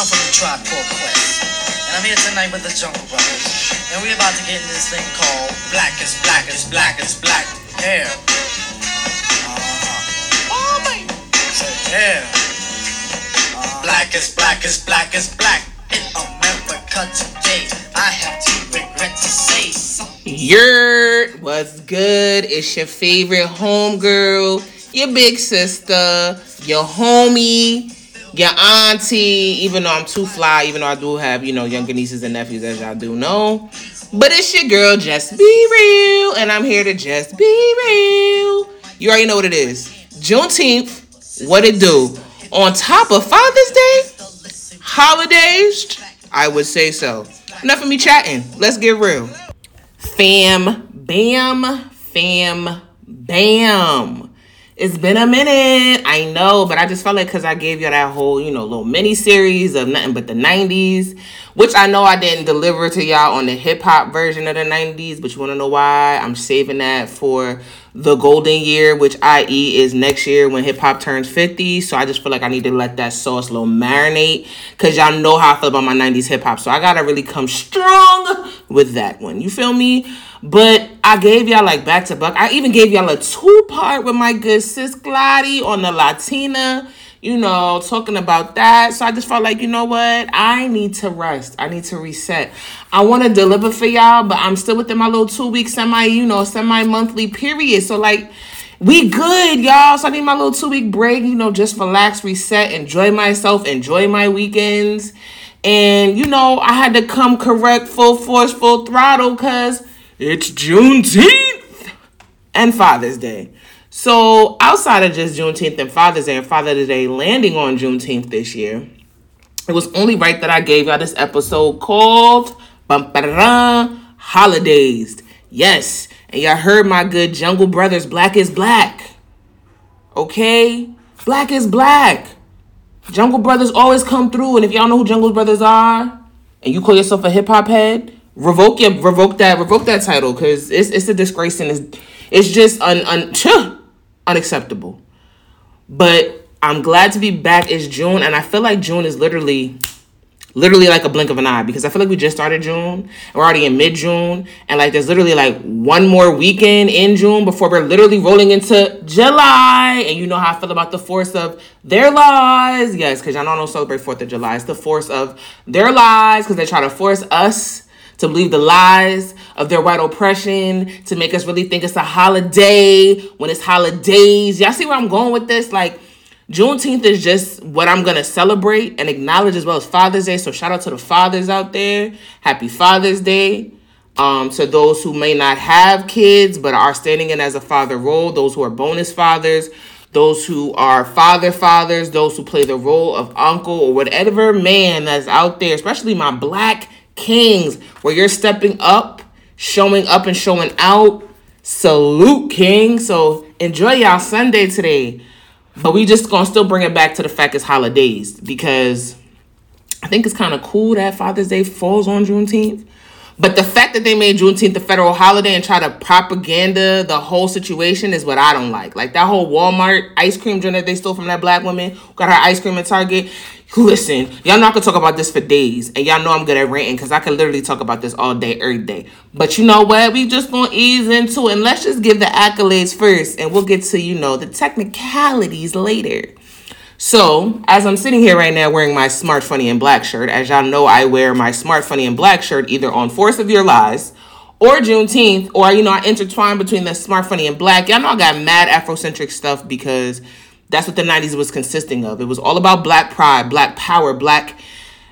Sean from the Tribe Called Quest. And I'm here tonight with the Jungle Brothers. And we're about to get into this thing called Black is Black is Black is Black Hair. Uh-huh. Oh, man. Hair. Black is black is black is black in America today. I have to regret to say something. Yurt, what's good? It's your favorite homegirl, your big sister, your homie, your auntie. Even though I'm too fly, even though I do have, you know, younger nieces and nephews, as y'all do know. But it's your girl, Just Be Real, and I'm here to just be real. You already know what it is. Juneteenth, what it do? On top of Father's Day, holidays, I would say so. Enough of me chatting. Let's get real. Fam, bam, fam, bam. It's been a minute, I know, but I just felt like because I gave you that whole, you know, little mini series of nothing but the 90s, which I know I didn't deliver to y'all on the hip hop version of the 90s, but you want to know why? I'm saving that for the golden year, which i.e. is next year when hip hop turns 50. So I just feel like I need to let that sauce a little marinate because y'all know how I feel about my 90s hip hop. So I gotta really come strong with that one. You feel me? But I gave y'all like back to back. I even gave y'all a two part with my good sis Glady on the Latina, you know, talking about that. So I just felt like, you know what? I need to rest. I need to reset. I want to deliver for y'all, but I'm still within my little two week semi, you know, semi monthly period. So like, we good, y'all. So I need my little two week break, you know, just relax, reset, enjoy myself, enjoy my weekends. And, you know, I had to come correct, full force, full throttle, because it's Juneteenth and Father's Day. So outside of just Juneteenth and Father's Day and Father's Day landing on Juneteenth this year, it was only right that I gave y'all this episode called Holidays. Yes, and y'all heard my good Jungle Brothers Black is Black. Okay? Black is Black. Jungle Brothers always come through, and if y'all know who Jungle Brothers are, and you call yourself a hip hop head, revoke your revoke that revoke that title because it's it's a disgrace and it's it's just un, un unacceptable. But I'm glad to be back. It's June, and I feel like June is literally literally like a blink of an eye because I feel like we just started June. We're already in mid June, and like there's literally like one more weekend in June before we're literally rolling into July. And you know how I feel about the force of their lies. Yes, because y'all don't celebrate Fourth of July. It's the force of their lies because they try to force us to believe the lies of their white oppression, to make us really think it's a holiday when it's holidays. Y'all see where I'm going with this? Like, Juneteenth is just what I'm gonna celebrate and acknowledge as well as Father's Day. So shout out to the fathers out there. Happy Father's Day. Um, to those who may not have kids but are standing in as a father role, those who are bonus fathers, those who are father fathers, those who play the role of uncle or whatever man that's out there, especially my black kings, where you're stepping up, showing up and showing out. Salute, King. So enjoy y'all Sunday today. But we just gonna still bring it back to the fact it's holidays because I think it's kind of cool that Father's Day falls on Juneteenth. But the fact that they made Juneteenth a federal holiday and try to propaganda the whole situation is what I don't like. Like that whole Walmart ice cream joint that they stole from that black woman got her ice cream at Target. Listen, y'all not gonna talk about this for days, and y'all know I'm good at ranting because I can literally talk about this all day, every day. But you know what? We just gonna ease into it, and let's just give the accolades first, and we'll get to you know the technicalities later. So, as I'm sitting here right now wearing my Smart Funny and Black shirt, as y'all know, I wear my Smart Funny and Black shirt either on Force of Your Lies or Juneteenth, or you know, I intertwine between the Smart Funny and Black. Y'all know I got mad Afrocentric stuff because that's what the 90s was consisting of. It was all about black pride, black power, black,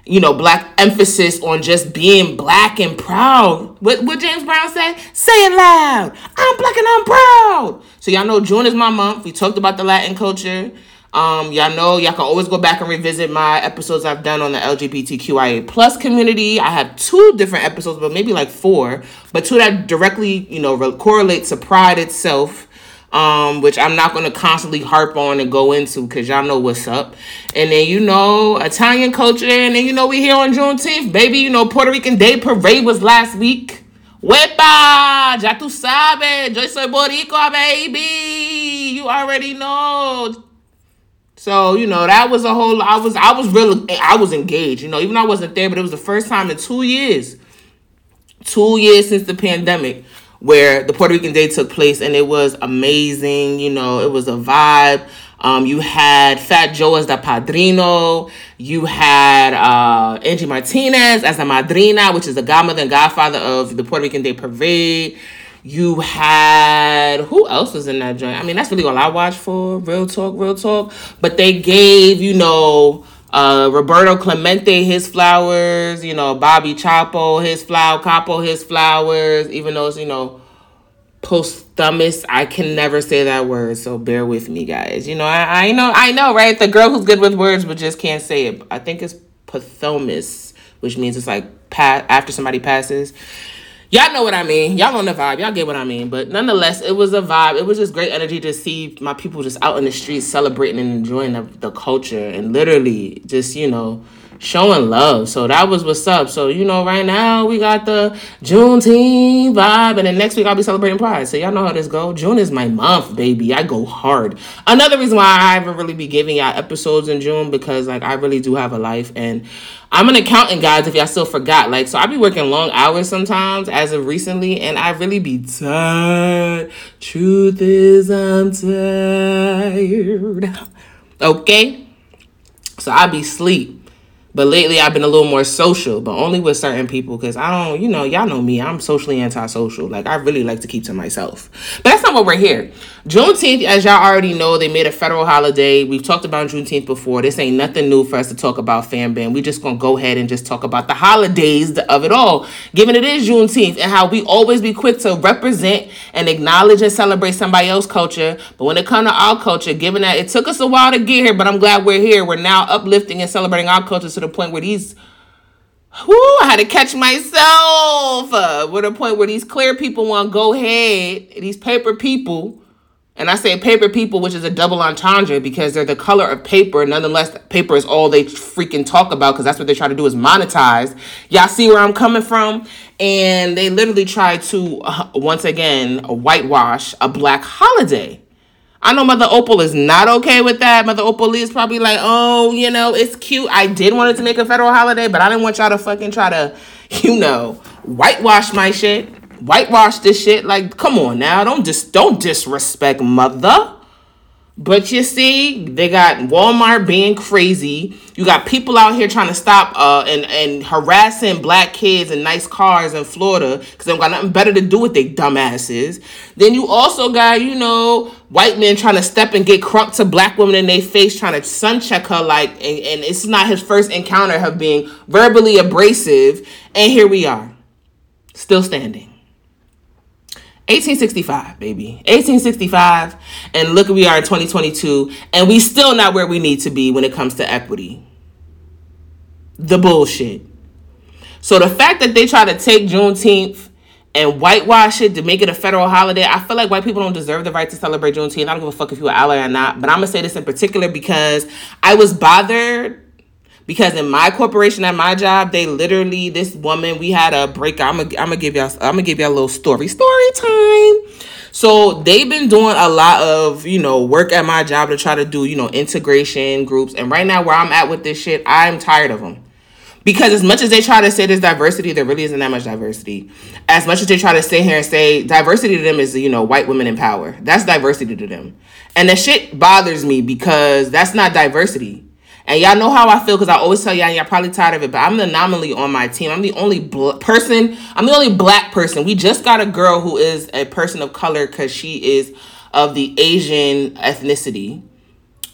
you know, black emphasis on just being black and proud. What what James Brown say? Say it loud. I'm black and I'm proud. So y'all know June is my month. We talked about the Latin culture. Um, y'all know y'all can always go back and revisit my episodes I've done on the LGBTQIA plus community. I have two different episodes, but maybe like four, but two that directly, you know, correlate to pride itself um, which I'm not going to constantly harp on and go into because y'all know what's up. And then, you know, Italian culture. And then, you know, we here on Juneteenth. Baby, you know, Puerto Rican Day Parade was last week. Wepa! Ya tu sabes. Yo soy Boricua, baby. You already know. So you know that was a whole. I was I was really I was engaged. You know, even though I wasn't there, but it was the first time in two years, two years since the pandemic, where the Puerto Rican Day took place, and it was amazing. You know, it was a vibe. Um, you had Fat Joe as the padrino. You had uh, Angie Martinez as the madrina, which is the godmother and godfather of the Puerto Rican Day Parade. You had who else was in that joint? I mean, that's really all I watched for. Real talk, real talk. But they gave, you know, uh, Roberto Clemente his flowers. You know, Bobby Chapo his flower, Capo his flowers. Even though it's you know posthumous. I can never say that word, so bear with me, guys. You know, I, I know, I know, right? The girl who's good with words but just can't say it. I think it's posthumous, which means it's like pat after somebody passes. Y'all know what I mean. Y'all on the vibe. Y'all get what I mean. But nonetheless, it was a vibe. It was just great energy to see my people just out in the streets celebrating and enjoying the, the culture and literally just, you know, showing love. So that was what's up. So, you know, right now we got the Juneteenth vibe, and then next week I'll be celebrating Pride. So y'all know how this go. June is my month, baby. I go hard. Another reason why I haven't really be giving y'all episodes in June because like I really do have a life and I'm an accountant, guys, if y'all still forgot. Like, so I be working long hours sometimes as of recently, and I really be tired. Truth is I'm tired. Okay? So I be sleep. But lately, I've been a little more social, but only with certain people because I don't, you know, y'all know me. I'm socially antisocial. Like, I really like to keep to myself. But that's not what we're here. Juneteenth, as y'all already know, they made a federal holiday. We've talked about Juneteenth before. This ain't nothing new for us to talk about, fam bam. We just gonna go ahead and just talk about the holidays of it all, given it is Juneteenth and how we always be quick to represent and acknowledge and celebrate somebody else's culture. But when it comes to our culture, given that it took us a while to get here, but I'm glad we're here. We're now uplifting and celebrating our culture to the the point where these Whoo, I had to catch myself. Uh, with a point where these clear people want to go ahead, these paper people, and I say paper people, which is a double entendre because they're the color of paper. Nonetheless, paper is all they freaking talk about because that's what they try to do is monetize. Y'all see where I'm coming from? And they literally try to, uh, once again, whitewash a black holiday. I know Mother Opal is not okay with that. Mother Opal is probably like, oh, you know, it's cute. I did want it to make a federal holiday, but I didn't want y'all to fucking try to, you know, whitewash my shit. Whitewash this shit. Like, come on now. Don't just don't disrespect mother. But you see, they got Walmart being crazy. You got people out here trying to stop uh, and, and harassing black kids in nice cars in Florida because they got nothing better to do with their dumbasses. Then you also got, you know, white men trying to step and get crunk to black women in their face, trying to sun check her like, and, and it's not his first encounter of being verbally abrasive. And here we are, still standing. 1865, baby. 1865. And look, we are in 2022, and we still not where we need to be when it comes to equity. The bullshit. So the fact that they try to take Juneteenth and whitewash it to make it a federal holiday, I feel like white people don't deserve the right to celebrate Juneteenth. I don't give a fuck if you're an ally or not. But I'm gonna say this in particular because I was bothered because in my corporation at my job they literally this woman we had a break i'm gonna I'm gonna give y'all i'm gonna give y'all a little story story time so they've been doing a lot of you know work at my job to try to do you know integration groups and right now where i'm at with this shit i'm tired of them because as much as they try to say there's diversity there really isn't that much diversity as much as they try to sit here and say diversity to them is you know white women in power that's diversity to them and that shit bothers me because that's not diversity and y'all know how I feel because I always tell y'all, y'all probably tired of it, but I'm the anomaly on my team. I'm the only bl- person, I'm the only black person. We just got a girl who is a person of color because she is of the Asian ethnicity.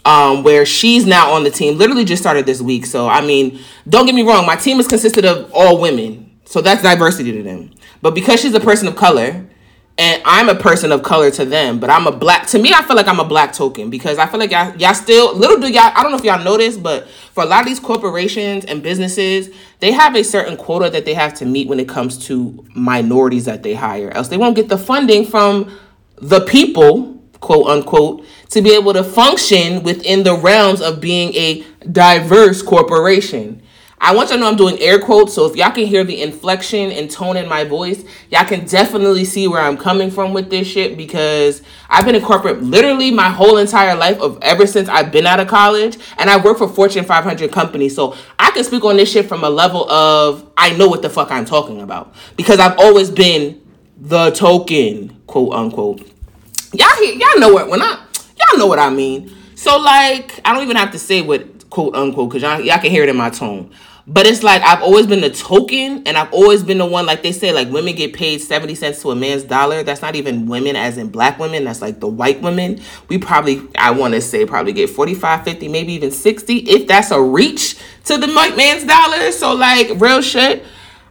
Um, where she's now on the team, literally just started this week. So, I mean, don't get me wrong, my team is consisted of all women. So that's diversity to them. But because she's a person of color, and I'm a person of color to them, but I'm a black. To me, I feel like I'm a black token because I feel like y'all, y'all still little do y'all. I don't know if y'all notice, but for a lot of these corporations and businesses, they have a certain quota that they have to meet when it comes to minorities that they hire. Else they won't get the funding from the people, quote unquote, to be able to function within the realms of being a diverse corporation. I want y'all to know I'm doing air quotes, so if y'all can hear the inflection and tone in my voice, y'all can definitely see where I'm coming from with this shit because I've been in corporate literally my whole entire life of ever since I've been out of college, and I work for Fortune 500 companies, so I can speak on this shit from a level of I know what the fuck I'm talking about because I've always been the token, quote unquote. Y'all y'all know what when I y'all know what I mean. So like I don't even have to say what quote unquote because y'all, y'all can hear it in my tone. But it's like I've always been the token, and I've always been the one, like they say, like women get paid 70 cents to a man's dollar. That's not even women, as in black women. That's like the white women. We probably, I want to say, probably get 45, 50, maybe even 60, if that's a reach to the white man's dollar. So, like, real shit,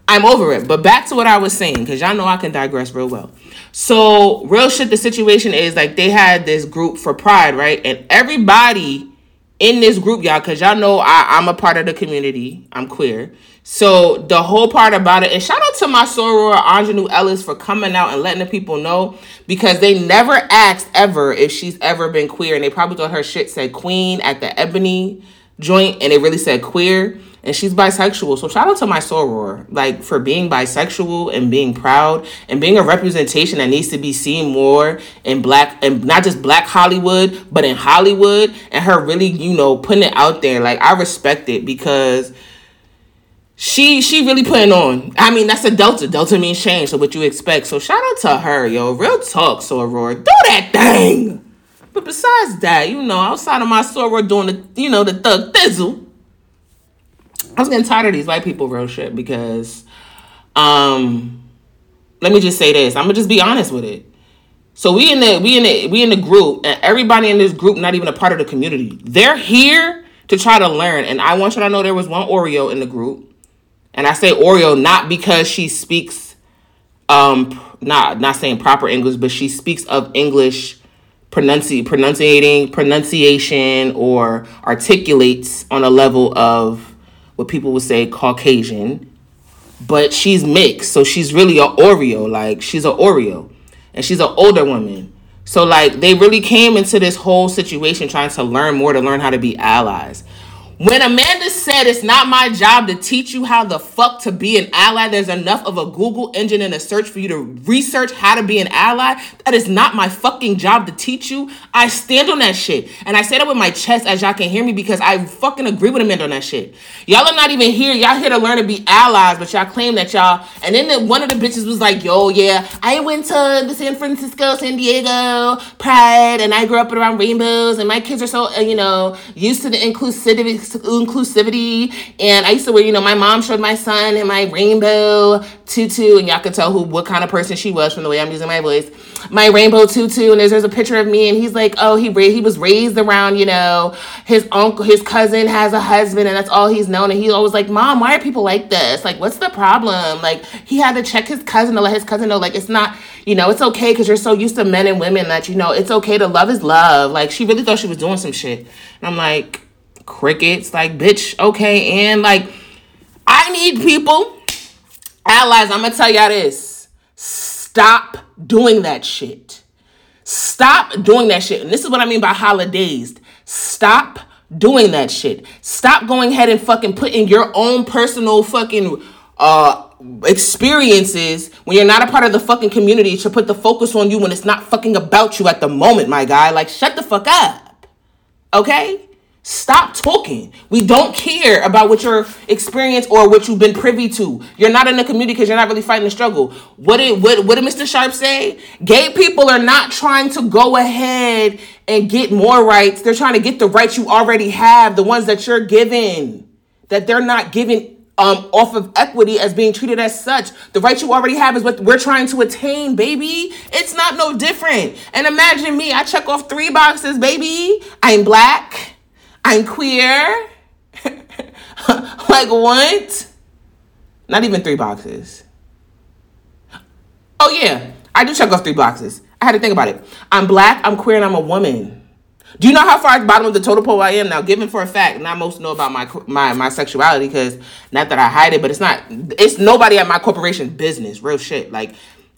I'm over it. But back to what I was saying, because y'all know I can digress real well. So, real shit, the situation is like they had this group for Pride, right? And everybody in this group, y'all, because y'all know I, I'm a part of the community. I'm queer. So the whole part about it, and shout out to my soror Aunjanue Ellis for coming out and letting the people know because they never asked ever if she's ever been queer, and they probably thought her shit said queen at the ebony joint, and it really said queer and she's bisexual. So shout out to my soror, like for being bisexual and being proud and being a representation that needs to be seen more in black and not just black Hollywood, but in Hollywood and her really, you know, putting it out there. Like I respect it because she she really putting on. I mean, that's a delta. Delta means change, so what you expect. So shout out to her, yo. Real talk, soror. Do that thing. But besides that, you know, outside of my soror doing the, you know, the thug thizzle, I was getting tired of these white people real shit because um let me just say this. I'm gonna just be honest with it. So we in the we in the we in the group and everybody in this group not even a part of the community. They're here to try to learn. And I want you to know there was one Oreo in the group. And I say Oreo not because she speaks um not not saying proper English, but she speaks of English pronunci- pronunciating pronunciation or articulates on a level of what people would say Caucasian, but she's mixed, so she's really a Oreo. Like she's an Oreo, and she's an older woman. So like they really came into this whole situation trying to learn more to learn how to be allies. When Amanda said it's not my job to teach you how the fuck to be an ally, there's enough of a Google engine and a search for you to research how to be an ally. That is not my fucking job to teach you. I stand on that shit. And I say that with my chest as y'all can hear me because I fucking agree with Amanda on that shit. Y'all are not even here. Y'all here to learn to be allies, but y'all claim that y'all. And then the, one of the bitches was like, yo, yeah, I went to the San Francisco, San Diego Pride, and I grew up around rainbows, and my kids are so, uh, you know, used to the inclusivity inclusivity. And I used to wear, you know, my mom showed my son in my rainbow tutu, and y'all could tell who what kind of person she was from the way I'm using my voice. My rainbow tutu, and there's, there's a picture of me, and he's like, oh, he he was raised around, you know, his uncle, his cousin has a husband, and that's all he's known. And he's always like, mom, why are people like this? Like, what's the problem? Like, he had to check his cousin to let his cousin know, like, it's not, you know, it's okay because you're so used to men and women that you know it's okay to love is love. Like, she really thought she was doing some shit, and I'm like crickets. Like, bitch, okay. And like, I need people, allies. I'm gonna tell y'all this stop doing that shit. Stop doing that shit. And this is what I mean by holidays. Stop doing that shit. Stop going ahead and fucking putting your own personal fucking uh experiences when you're not a part of the fucking community to put the focus on you when it's not fucking about you at the moment, my guy. Like shut the fuck up. Okay? Stop talking. We don't care about what your experience or what you've been privy to. You're not in the community because you're not really fighting the struggle. What did what, what did Mr. Sharp say? Gay people are not trying to go ahead and get more rights. They're trying to get the rights you already have, the ones that you're given, that they're not given um, off of equity as being treated as such. The rights you already have is what we're trying to attain, baby. It's not no different. And imagine me, I check off three boxes, baby. I'm black. I'm queer. like what? Not even three boxes. Oh yeah, I do check off three boxes. I had to think about it. I'm black, I'm queer, and I'm a woman. Do you know how far at the bottom of the total pole I am now? Given for a fact, not most know about my my my sexuality because not that I hide it, but it's not. It's nobody at my corporation business. Real shit. Like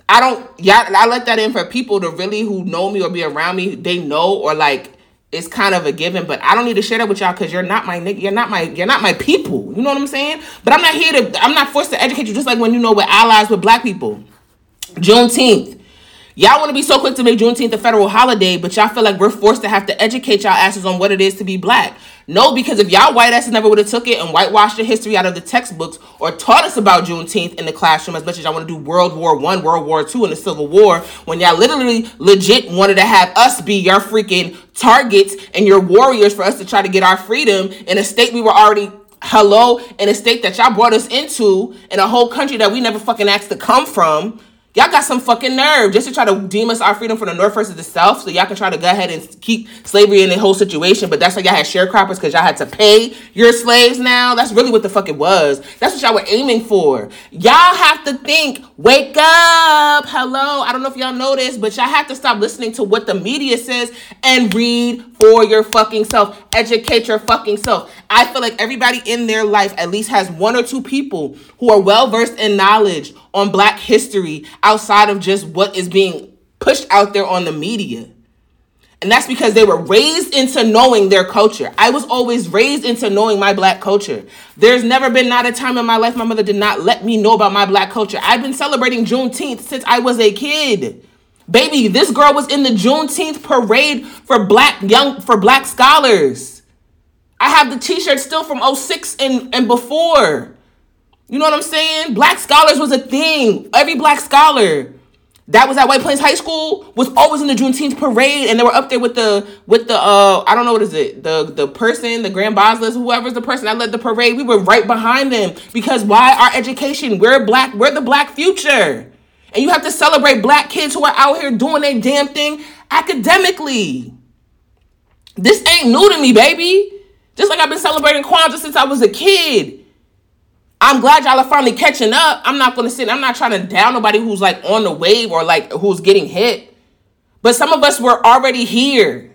I don't. Yeah, I let that in for people to really who know me or be around me. They know or like is kind of a given, but I don't need to share that with y'all because you're not my nigga. You're not my you're not my people. You know what I'm saying? But I'm not here to I'm not forced to educate you just like when you know we're allies with black people. Juneteenth. Y'all want to be so quick to make Juneteenth a federal holiday, but y'all feel like we're forced to have to educate y'all asses on what it is to be black. No, because if y'all white asses never would have took it and whitewashed the history out of the textbooks or taught us about Juneteenth in the classroom as much as y'all want to do World War One, World War Two, and the Civil War, when y'all literally legit wanted to have us be your freaking targets and your warriors for us to try to get our freedom in a state we were already hello in a state that y'all brought us into in a whole country that we never fucking asked to come from Y'all got some fucking nerve just to try to deem us our freedom from the North versus the South so y'all can try to go ahead and keep slavery in the whole situation. But that's why y'all had sharecroppers because y'all had to pay your slaves now. That's really what the fuck it was. That's what y'all were aiming for. Y'all have to think, wake up. Hello. I don't know if y'all know this, but y'all have to stop listening to what the media says and read for your fucking self. Educate your fucking self. I feel like everybody in their life at least has one or two people who are well versed in knowledge on black history outside of just what is being pushed out there on the media. And that's because they were raised into knowing their culture. I was always raised into knowing my black culture. There's never been not a time in my life my mother did not let me know about my black culture. I've been celebrating Juneteenth since I was a kid. Baby, this girl was in the Juneteenth parade for black young for black scholars. I have the t-shirt still from 06 and, and before. You know what I'm saying? Black scholars was a thing. Every black scholar that was at White Plains High School was always in the Juneteenth parade, and they were up there with the with the uh I don't know what is it the the person the Grand Boslas whoever's the person that led the parade. We were right behind them because why our education? We're black. We're the black future. And you have to celebrate black kids who are out here doing their damn thing academically. This ain't new to me, baby. Just like I've been celebrating Kwanzaa since I was a kid. I'm glad y'all are finally catching up. I'm not gonna sit. I'm not trying to down nobody who's like on the wave or like who's getting hit. But some of us were already here.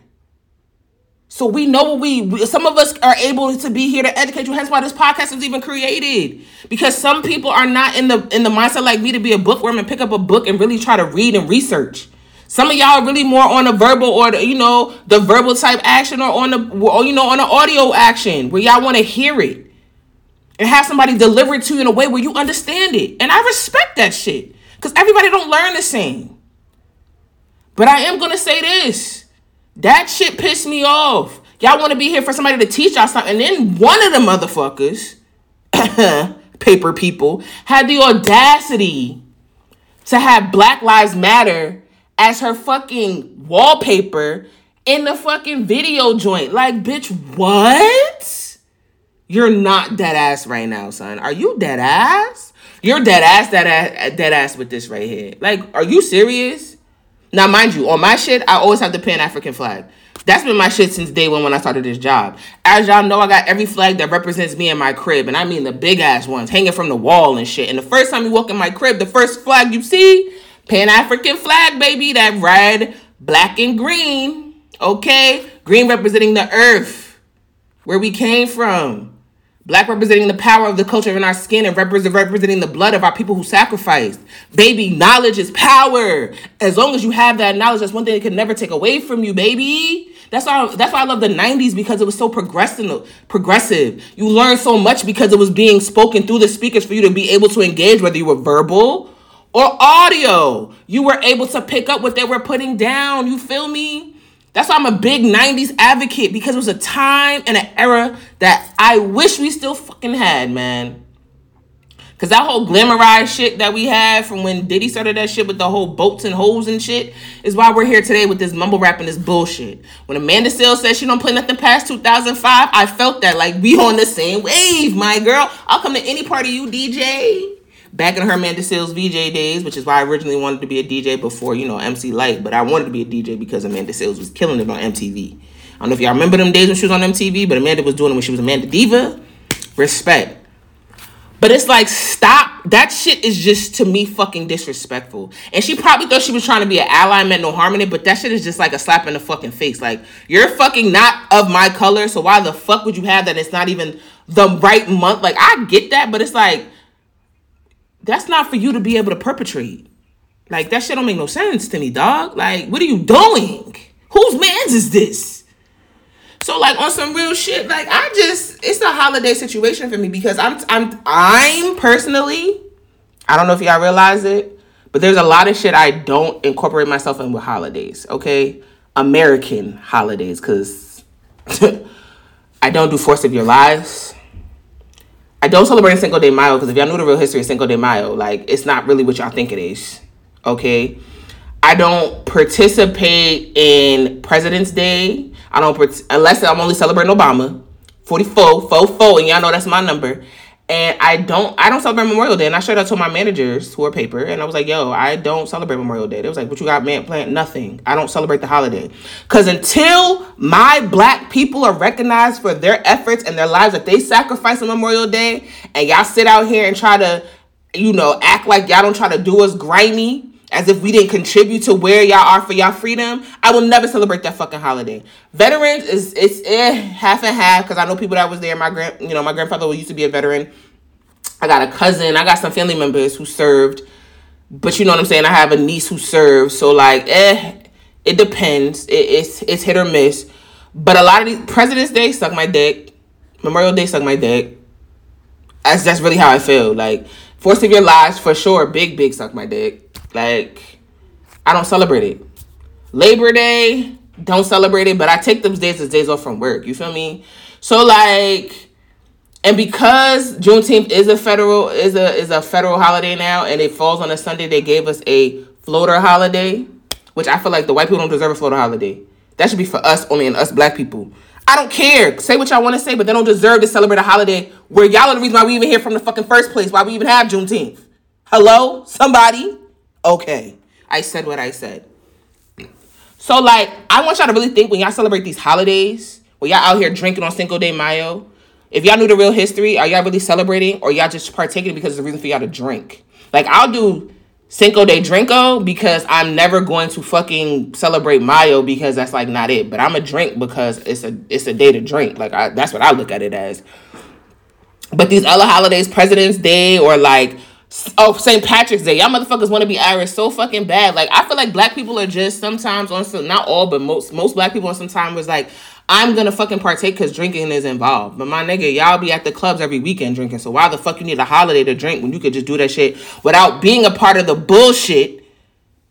So we know what we some of us are able to be here to educate you. Hence why this podcast is even created. Because some people are not in the in the mindset like me to be a bookworm and pick up a book and really try to read and research. Some of y'all are really more on the verbal or the, you know the verbal type action or on the or you know on the audio action where y'all want to hear it and have somebody deliver it to you in a way where you understand it. And I respect that shit because everybody don't learn the same. But I am gonna say this that shit pissed me off. Y'all want to be here for somebody to teach y'all something. And then one of the motherfuckers, paper people, had the audacity to have Black Lives Matter as her fucking wallpaper in the fucking video joint. Like, bitch, what? You're not dead ass right now, son. Are you dead ass? You're dead ass, dead ass, dead ass with this right here. Like, are you serious? Now, mind you, on my shit, I always have the Pan African flag. That's been my shit since day one when I started this job. As y'all know, I got every flag that represents me in my crib, and I mean the big ass ones hanging from the wall and shit. And the first time you walk in my crib, the first flag you see, Pan African flag, baby, that red, black, and green. Okay, green representing the earth, where we came from. Black representing the power of the culture in our skin and represent, representing the blood of our people who sacrificed. Baby, knowledge is power. As long as you have that knowledge, that's one thing it can never take away from you, baby. That's why that's why I love the 90s because it was so progressive progressive. You learned so much because it was being spoken through the speakers for you to be able to engage, whether you were verbal or audio. You were able to pick up what they were putting down. You feel me? That's why I'm a big 90s advocate because it was a time and an era that I wish we still fucking had, man. Cause that whole glamorized shit that we had from when Diddy started that shit with the whole boats and holes and shit is why we're here today with this mumble rap and this bullshit. When Amanda Seales said she don't play nothing past 2005, I felt that like we on the same wave, my girl. I'll come to any party you DJ back in her Amanda Seales VJ days, which is why I originally wanted to be a DJ before, you know, MC Lyte, but I wanted to be a DJ because Amanda Seales was killing it on MTV. I don't know if y'all remember them days when she was on MTV, but Amanda was doing it when she was Amanda Diva. Respect. But it's like, stop. That shit is just to me fucking disrespectful. And she probably thought she was trying to be an ally, meant no harm in it, but that shit is just like a slap in the fucking face. Like, you're fucking not of my color, so why the fuck would you have that? It's not even the right month. Like, I get that, but it's like, that's not for you to be able to perpetrate. Like that shit don't make no sense to me, dog. Like, what are you doing? Whose man's is this? So like on some real shit, like I just it's a holiday situation for me because I'm I'm I'm personally, I don't know if y'all realize it, but there's a lot of shit I don't incorporate myself in with holidays. Okay, American holidays because I don't do force of Your Lives. I don't celebrate Cinco de Mayo because if y'all knew the real history of Cinco de Mayo, like it's not really what y'all think it is. Okay. I don't participate in President's Day. I don't unless I'm only celebrating Obama. 44, 44, and y'all know that's my number. And I don't I don't celebrate Memorial Day. And I showed up to my managers who are paper. And I was like, yo, I don't celebrate Memorial Day. They was like, what you got man plant? Nothing. I don't celebrate the holiday. Cause until my black people are recognized for their efforts and their lives that they sacrifice on Memorial Day, and y'all sit out here and try to, you know, act like y'all don't try to do us grimy as if we didn't contribute to where y'all are for y'all freedom, I will never celebrate that fucking holiday. Veterans is it's eh, half and half because I know people that was there. My grand, you know, my grandfather used to be a veteran. I got a cousin. I got some family members who served, but you know what I'm saying. I have a niece who served, so like, eh, it depends. It, it's it's hit or miss. But a lot of these President's Day suck my dick. Memorial Day suck my dick. That's that's really how I feel. Like, Fourth of Your Lives for sure. Big big suck my dick. Like, I don't celebrate it. Labor Day, don't celebrate it, but I take those days as days off from work. You feel me? So like, and because Juneteenth is a federal is a is a federal holiday now, and it falls on a Sunday, they gave us a floater holiday, which I feel like the white people don't deserve a floater holiday. That should be for us only and us black people. I don't care. Say what y'all want to say, but they don't deserve to celebrate a holiday where y'all are the reason why we even here from the fucking first place. Why we even have Juneteenth? Hello, somebody. Okay, I said what I said. So like, I want y'all to really think when y'all celebrate these holidays, when y'all out here drinking on Cinco de Mayo, if y'all knew the real history, are y'all really celebrating or y'all just partaking because a reason for y'all to drink? Like I'll do Cinco de Drinko because I'm never going to fucking celebrate Mayo because that's like not it. But I'm a drink because it's a it's a day to drink. Like I, that's what I look at it as. But these other holidays, President's Day or like Oh, St. Patrick's Day. Y'all motherfuckers want to be Irish so fucking bad. Like, I feel like black people are just sometimes on some, not all, but most most black people on some time was like, I'm gonna fucking partake because drinking is involved. But my nigga, y'all be at the clubs every weekend drinking. So why the fuck you need a holiday to drink when you could just do that shit without being a part of the bullshit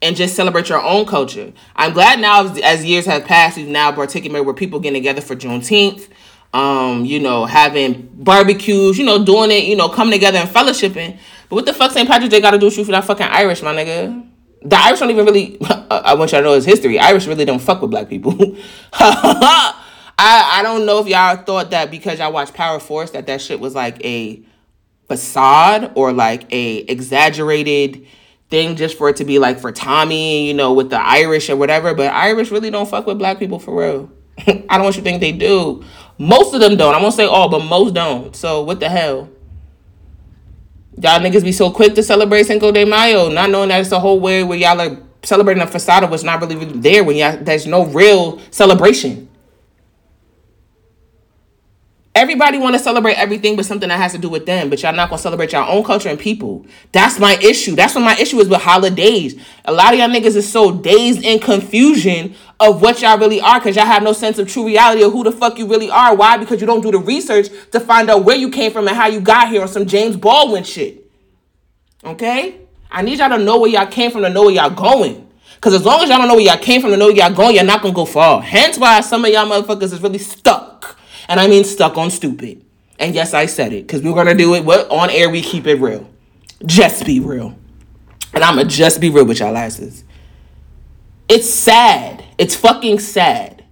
and just celebrate your own culture? I'm glad now as, as years have passed, we've now partaken where people getting together for Juneteenth um, you know, having barbecues, you know, doing it, you know, coming together and fellowshipping. But what the fuck St. Patrick's Day got to do with you for that fucking Irish, my nigga? The Irish don't even really. I want y'all to know his history. Irish really don't fuck with black people. I I don't know if y'all thought that because y'all watched Power Force that that shit was like a facade or like a exaggerated thing just for it to be like for Tommy, you know, with the Irish or whatever. But Irish really don't fuck with black people for real. I don't want you to think they do. Most of them don't. I won't say all, but most don't. So what the hell? Y'all niggas be so quick to celebrate Cinco de Mayo, not knowing that it's a whole way where y'all are celebrating a facade of what's not really there when y'all there's no real celebration. Everybody want to celebrate everything but something that has to do with them, but y'all not gonna celebrate your own culture and people. That's my issue. That's what my issue is with holidays. A lot of y'all niggas is so dazed in confusion of what y'all really are because y'all have no sense of true reality of who the fuck you really are. Why? Because you don't do the research to find out where you came from and how you got here on some James Baldwin shit. Okay? I need y'all to know where y'all came from to know where y'all going. Because as long as y'all don't know where y'all came from to know where y'all going, you're not gonna go far. Hence why some of y'all motherfuckers is really stuck and I mean stuck on stupid. And yes, I said it because we're gonna do it. What on air we keep it real. Just be real. And I'ma just be real with y'all asses. It's sad. It's fucking sad.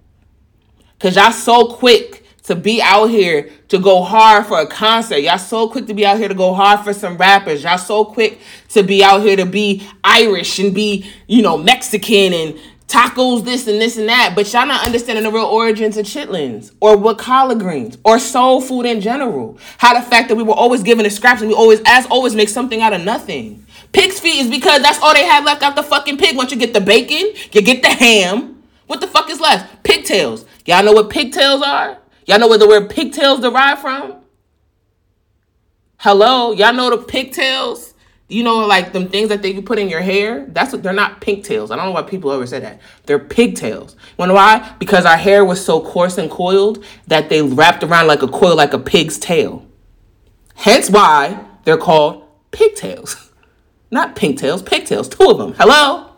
Cause y'all so quick to be out here to go hard for a concert. Y'all so quick to be out here to go hard for some rappers. Y'all so quick to be out here to be Irish and be, you know, Mexican and tacos, this and this and that, but y'all not understanding the real origins of chitlins or what collard greens or soul food in general. How the fact that we were always given the scraps and we always, as always, make something out of nothing. Pig's feet is because that's all they had left out the fucking pig. Once you get the bacon, you get the ham. What the fuck is left? Pigtails. Y'all know what pigtails are? Y'all know where the word pigtails derive from? Hello? Y'all know the pigtails? You know, like them things that they you put in your hair. That's what they're not pigtails. I don't know why people ever say that. They're pigtails. Know why? Because our hair was so coarse and coiled that they wrapped around like a coil, like a pig's tail. Hence why they're called pigtails, not pigtails. Pigtails. Two of them. Hello.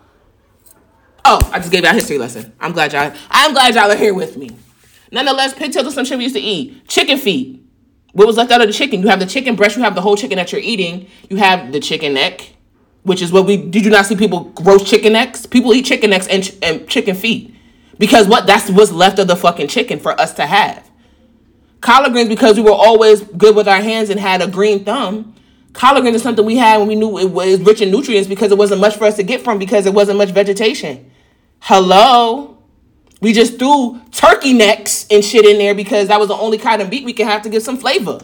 Oh, I just gave y'all a history lesson. I'm glad y'all. I'm glad y'all are here with me. Nonetheless, pigtails are some shit we used to eat. Chicken feet. What was left out of the chicken? You have the chicken breast, you have the whole chicken that you're eating, you have the chicken neck, which is what we did you not see people roast chicken necks? People eat chicken necks and, and chicken feet. Because what that's what's left of the fucking chicken for us to have. Collard greens, because we were always good with our hands and had a green thumb. Collard greens is something we had when we knew it was rich in nutrients because it wasn't much for us to get from because it wasn't much vegetation. Hello? We just threw turkey necks and shit in there because that was the only kind of meat we could have to give some flavor.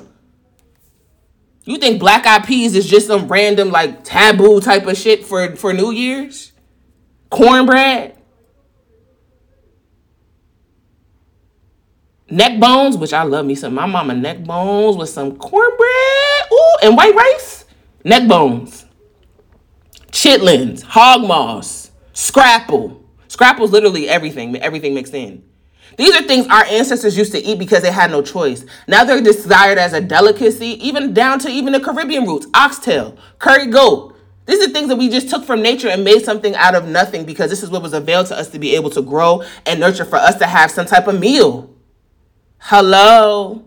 You think black eyed peas is just some random like taboo type of shit for for New Year's? Cornbread? Neck bones, which I love me some. My mama neck bones with some cornbread, ooh, and white rice. Neck bones, chitlins, hog maws, scrapple. Scrapple's literally everything, everything mixed in. These are things our ancestors used to eat because they had no choice. Now they're desired as a delicacy, even down to even the Caribbean roots, oxtail, curry goat. These are things that we just took from nature and made something out of nothing because this is what was available to us to be able to grow and nurture for us to have some type of meal. Hello.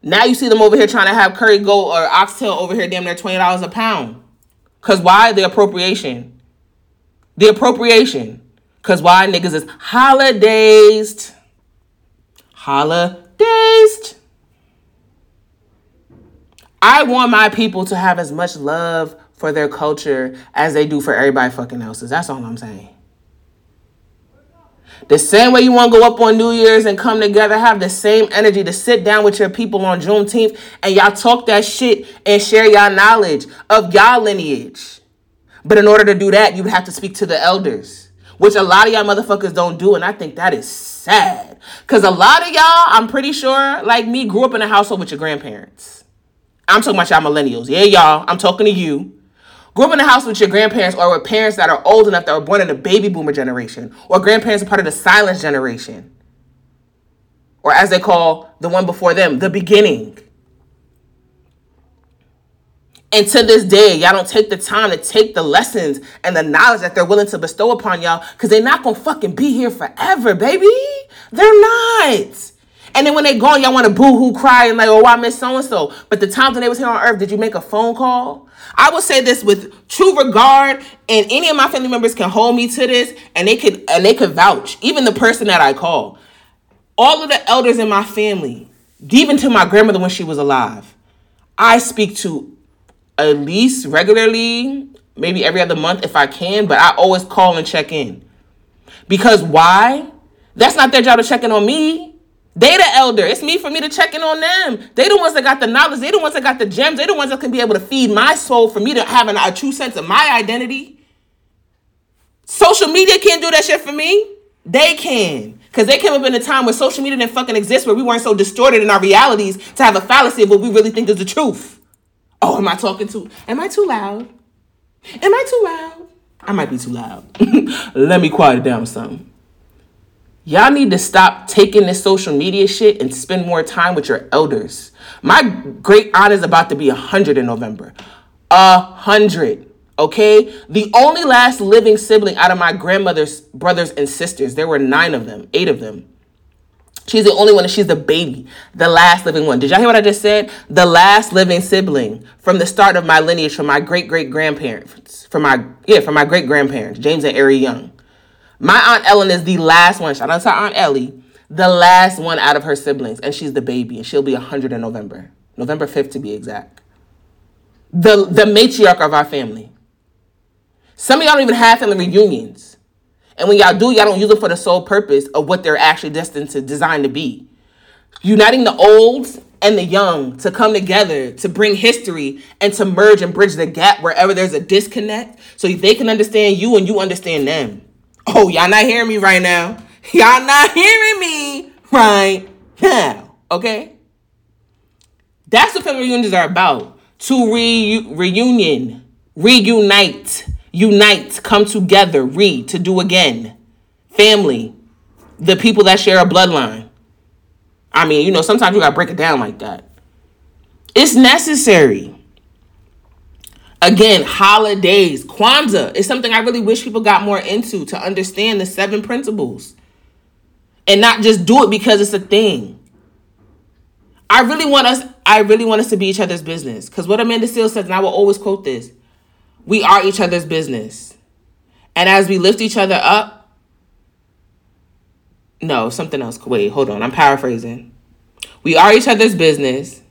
Now you see them over here trying to have curry goat or oxtail over here damn near $20 a pound. Cause why? The appropriation. The appropriation. Because why niggas is holidays. Holidays. I want my people to have as much love for their culture as they do for everybody fucking else's. That's all I'm saying. The same way you want to go up on New Year's and come together, have the same energy to sit down with your people on Juneteenth and y'all talk that shit and share y'all knowledge of y'all lineage. But in order to do that, you would have to speak to the elders, which a lot of y'all motherfuckers don't do. And I think that is sad. Because a lot of y'all, I'm pretty sure, like me, grew up in a household with your grandparents. I'm talking about y'all millennials. Yeah, y'all, I'm talking to you. Grew up in a house with your grandparents or with parents that are old enough that were born in the baby boomer generation, or grandparents are part of the silence generation, or as they call the one before them, the beginning. And to this day, y'all don't take the time to take the lessons and the knowledge that they're willing to bestow upon y'all because they're not gonna fucking be here forever, baby. They're not. And then when they gone, y'all want to boo hoo cry and like, oh, I miss so and so. But the times when they was here on earth, did you make a phone call? I will say this with true regard, and any of my family members can hold me to this, and they could and they could vouch. Even the person that I call, all of the elders in my family, even to my grandmother when she was alive, I speak to at least regularly, maybe every other month if I can, but I always call and check in. Because why? That's not their job to check in on me. They the elder. It's me for me to check in on them. They the ones that got the knowledge. They the ones that got the gems. They the ones that can be able to feed my soul for me to have an, a true sense of my identity. Social media can't do that shit for me. They can. Because they came up in a time where social media didn't fucking exist, where we weren't so distorted in our realities to have a fallacy of what we really think is the truth. Oh, am I talking too? Am I too loud? Am I too loud? I might be too loud. Let me quiet it down some. Y'all need to stop taking this social media shit and spend more time with your elders. My great aunt is about to be 100 in November. A hundred. Okay? The only last living sibling out of my grandmother's brothers and sisters, there were nine of them, eight of them. She's the only one, and she's the baby, the last living one. Did y'all hear what I just said? The last living sibling from the start of my lineage, from my great great grandparents, from my yeah, from my great grandparents, James and Ari Young. My aunt Ellen is the last one. Shout out to Aunt Ellie, the last one out of her siblings, and she's the baby, and she'll be hundred in November, November fifth to be exact. The the matriarch of our family. Some of y'all don't even have family reunions. And when y'all do, y'all don't use them for the sole purpose of what they're actually destined to design to be. Uniting the old and the young to come together to bring history and to merge and bridge the gap wherever there's a disconnect so they can understand you and you understand them. Oh, y'all not hearing me right now. Y'all not hearing me right now. Okay? That's what family reunions are about. to re- reunion, reunite, unite, come together, read, to do again. Family, the people that share a bloodline. I mean, you know, sometimes you gotta break it down like that. It's necessary. Again, holidays, Kwanzaa is something I really wish people got more into to understand the seven principles and not just do it because it's a thing. I really want us, I really want us to be each other's business. Because what Amanda Seales says, and I will always quote this we are each other's business. And as we lift each other up, no, something else. Wait, hold on. I'm paraphrasing. We are each other's business.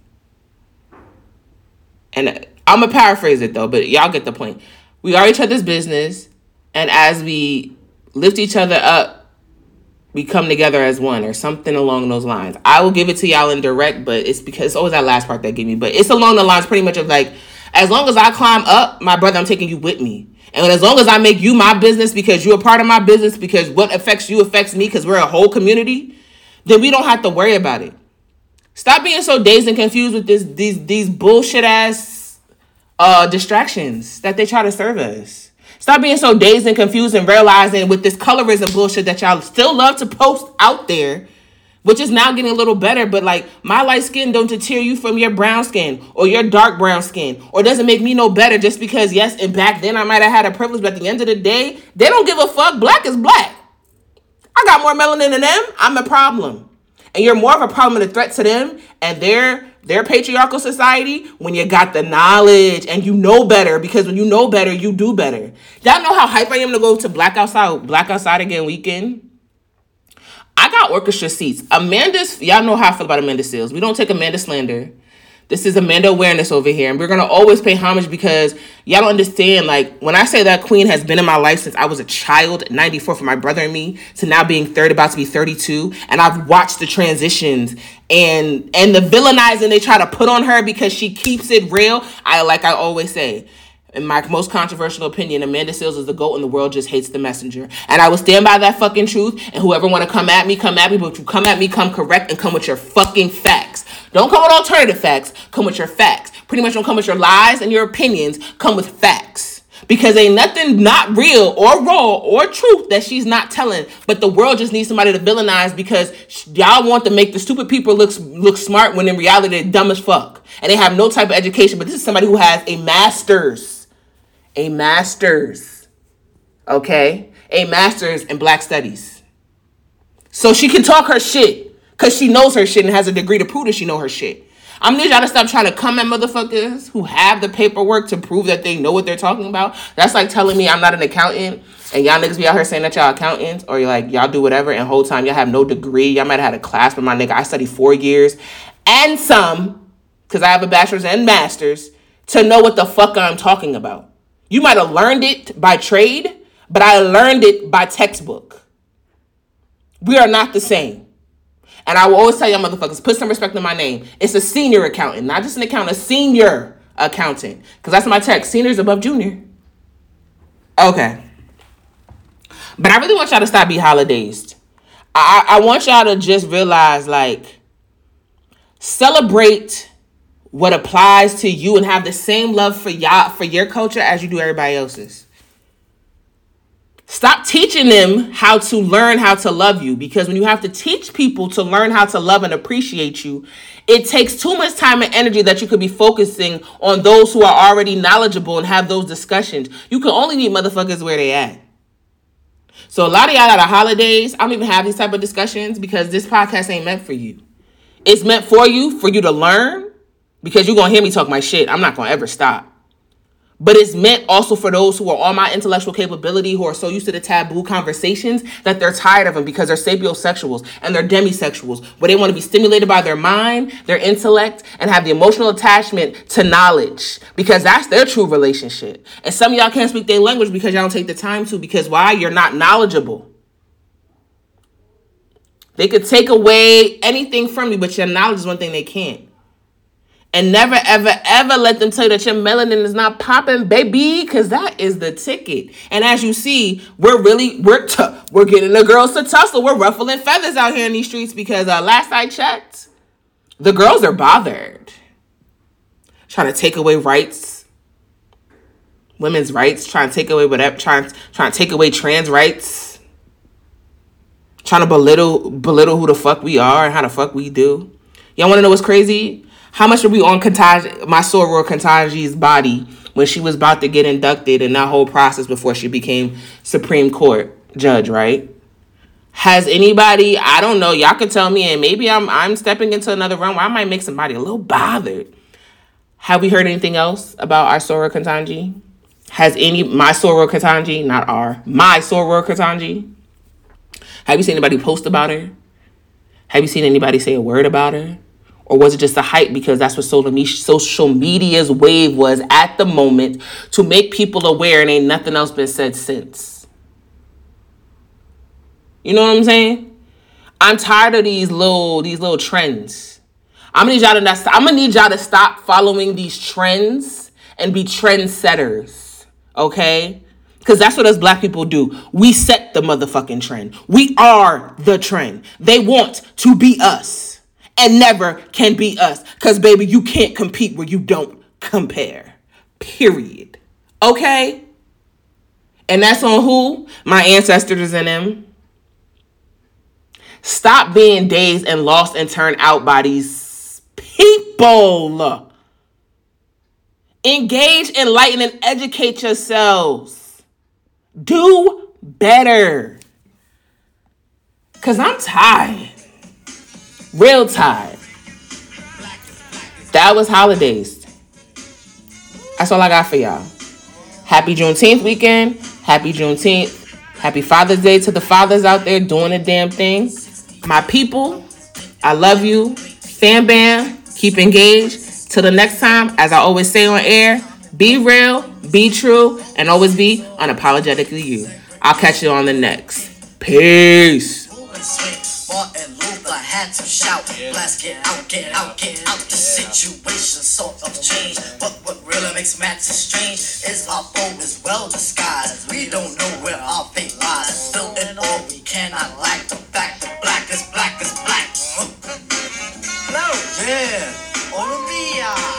And I'm going to paraphrase it though, but y'all get the point. We are each other's business. And as we lift each other up, we come together as one or something along those lines. I will give it to y'all in direct, but it's because it's always that last part that gave me. But it's along the lines pretty much of like, as long as I climb up, my brother, I'm taking you with me. And as long as I make you my business because you're a part of my business, because what affects you affects me, because we're a whole community, then we don't have to worry about it. Stop being so dazed and confused with this these these bullshit ass uh distractions that they try to serve us. Stop being so dazed and confused and realizing with this colorism bullshit that y'all still love to post out there which is now getting a little better. But like my light skin don't deter you from your brown skin or your dark brown skin, or doesn't make me no better just because yes, and back then I might have had a privilege, but at the end of the day, they don't give a fuck. Black is black. I got more melanin than them. I'm a problem, and you're more of a problem and a threat to them and their their patriarchal society when you got the knowledge and you know better because when you know better you do better y'all know how hype i am to go to black outside black outside again weekend I got orchestra seats. Amanda's, y'all know how I feel about Amanda Seales. We don't take Amanda slander. This is Amanda awareness over here. And we're going to always pay homage because y'all don't understand. Like, when I say that queen has been in my life since I was a child, 94 for my brother and me, to now being third, about to be 32. And I've watched the transitions and and the villainizing they try to put on her because she keeps it real. I, like I always say, in my most controversial opinion, Amanda Seales is the GOAT and the world just hates the messenger. And I will stand by that fucking truth. And whoever want to come at me, come at me. But you come at me, come correct and come with your fucking facts. Don't come with alternative facts. Come with your facts. Pretty much don't come with your lies and your opinions. Come with facts. Because ain't nothing not real or raw or truth that she's not telling. But the world just needs somebody to villainize because y'all want to make the stupid people look look smart when in reality they're dumb as fuck. And they have no type of education. But this is somebody who has a master's a master's, okay? A master's in black studies. So she can talk her shit because she knows her shit and has a degree to prove that she know her shit. I'm need y'all to stop trying to come at motherfuckers who have the paperwork to prove that they know what they're talking about. That's like telling me I'm not an accountant and y'all niggas be out here saying that y'all accountants or you're like y'all do whatever and whole time y'all have no degree. Y'all might have had a class, but my nigga, I studied four years and some, because I have a bachelor's and master's, to know what the fuck I'm talking about. You might have learned it by trade, but I learned it by textbook. We are not the same. And I will always tell y'all motherfuckers, put some respect on my name. It's a senior accountant, not just an accountant, a senior accountant. Because that's my text. Seniors above junior. Okay. But I really want y'all to stop be holidays. I, I want y'all to just realize, like, celebrate what applies to you and have the same love for y'all for your culture as you do everybody else's. Stop teaching them how to learn how to love you because when you have to teach people to learn how to love and appreciate you, it takes too much time and energy that you could be focusing on those who are already knowledgeable and have those discussions. You can only meet motherfuckers where they at. So a lot of y'all at the holidays, I don't even have these type of discussions because this podcast ain't meant for you. It's meant for you, for you to learn, because you're gonna hear me talk my shit. I'm not gonna ever stop. But it's meant also for those who are on my intellectual capability, who are so used to the taboo conversations that they're tired of them because they're sapiosexuals and they're demisexuals, where they want to be stimulated by their mind, their intellect, and have the emotional attachment to knowledge because that's their true relationship. And some of y'all can't speak their language because y'all don't take the time to, because why? You're not knowledgeable. They could take away anything from you, but your knowledge is one thing they can't. And never, ever, ever let them tell you that your melanin is not popping, baby, because that is the ticket. And as you see, we're really we're t- we're getting the girls to tussle. We're ruffling feathers out here in these streets because uh, last I checked, the girls are bothered. trying to take away rights, women's rights, trying to take away whatever, trying trying to take away trans rights, trying to belittle belittle who the fuck we are and how the fuck we do. Y'all want to know what's crazy? How much are we on Ketanji, my soror Ketanji's body when she was about to get inducted in that whole process before she became Supreme Court judge, right? Has anybody, I don't know, y'all can tell me, and maybe I'm I'm stepping into another realm where I might make somebody a little bothered. Have we heard anything else about our Soror Ketanji? Has any my Soror Ketanji, not our, my Soror Ketanji? Have you seen anybody post about her? Have you seen anybody say a word about her? Or was it just a hype because that's what social media's wave was at the moment to make people aware and ain't nothing else been said since? You know what I'm saying? I'm tired of these little these little trends. I'm gonna need y'all to I'm gonna need y'all to stop following these trends and be trendsetters. Okay? Because that's what us black people do. We set the motherfucking trend. We are the trend. They want to be us and never can be us. Because, baby, you can't compete where you don't compare. Period. Okay? And that's on who? My ancestors and them. Stop being dazed and lost and turned out by these people. Engage, enlighten, and educate yourselves. Do better. Because I'm tired. Real time. That was holidays. That's all I got for y'all. Happy Juneteenth weekend. Happy Juneteenth. Happy Father's Day to the fathers out there doing a damn thing. My people, I love you. Fam bam, keep engaged. Till the next time, as I always say on air, be real, be true, and always be unapologetically you. I'll catch you on the next. Peace. Had to shout, blast, get out, get out, get out. The situation sort of changed, but what really makes matters strange is our foe is well disguised. We don't know where our fate lies. Still in all, we cannot lack the fact that black is black is black. Hello, yeah, Olivia. Black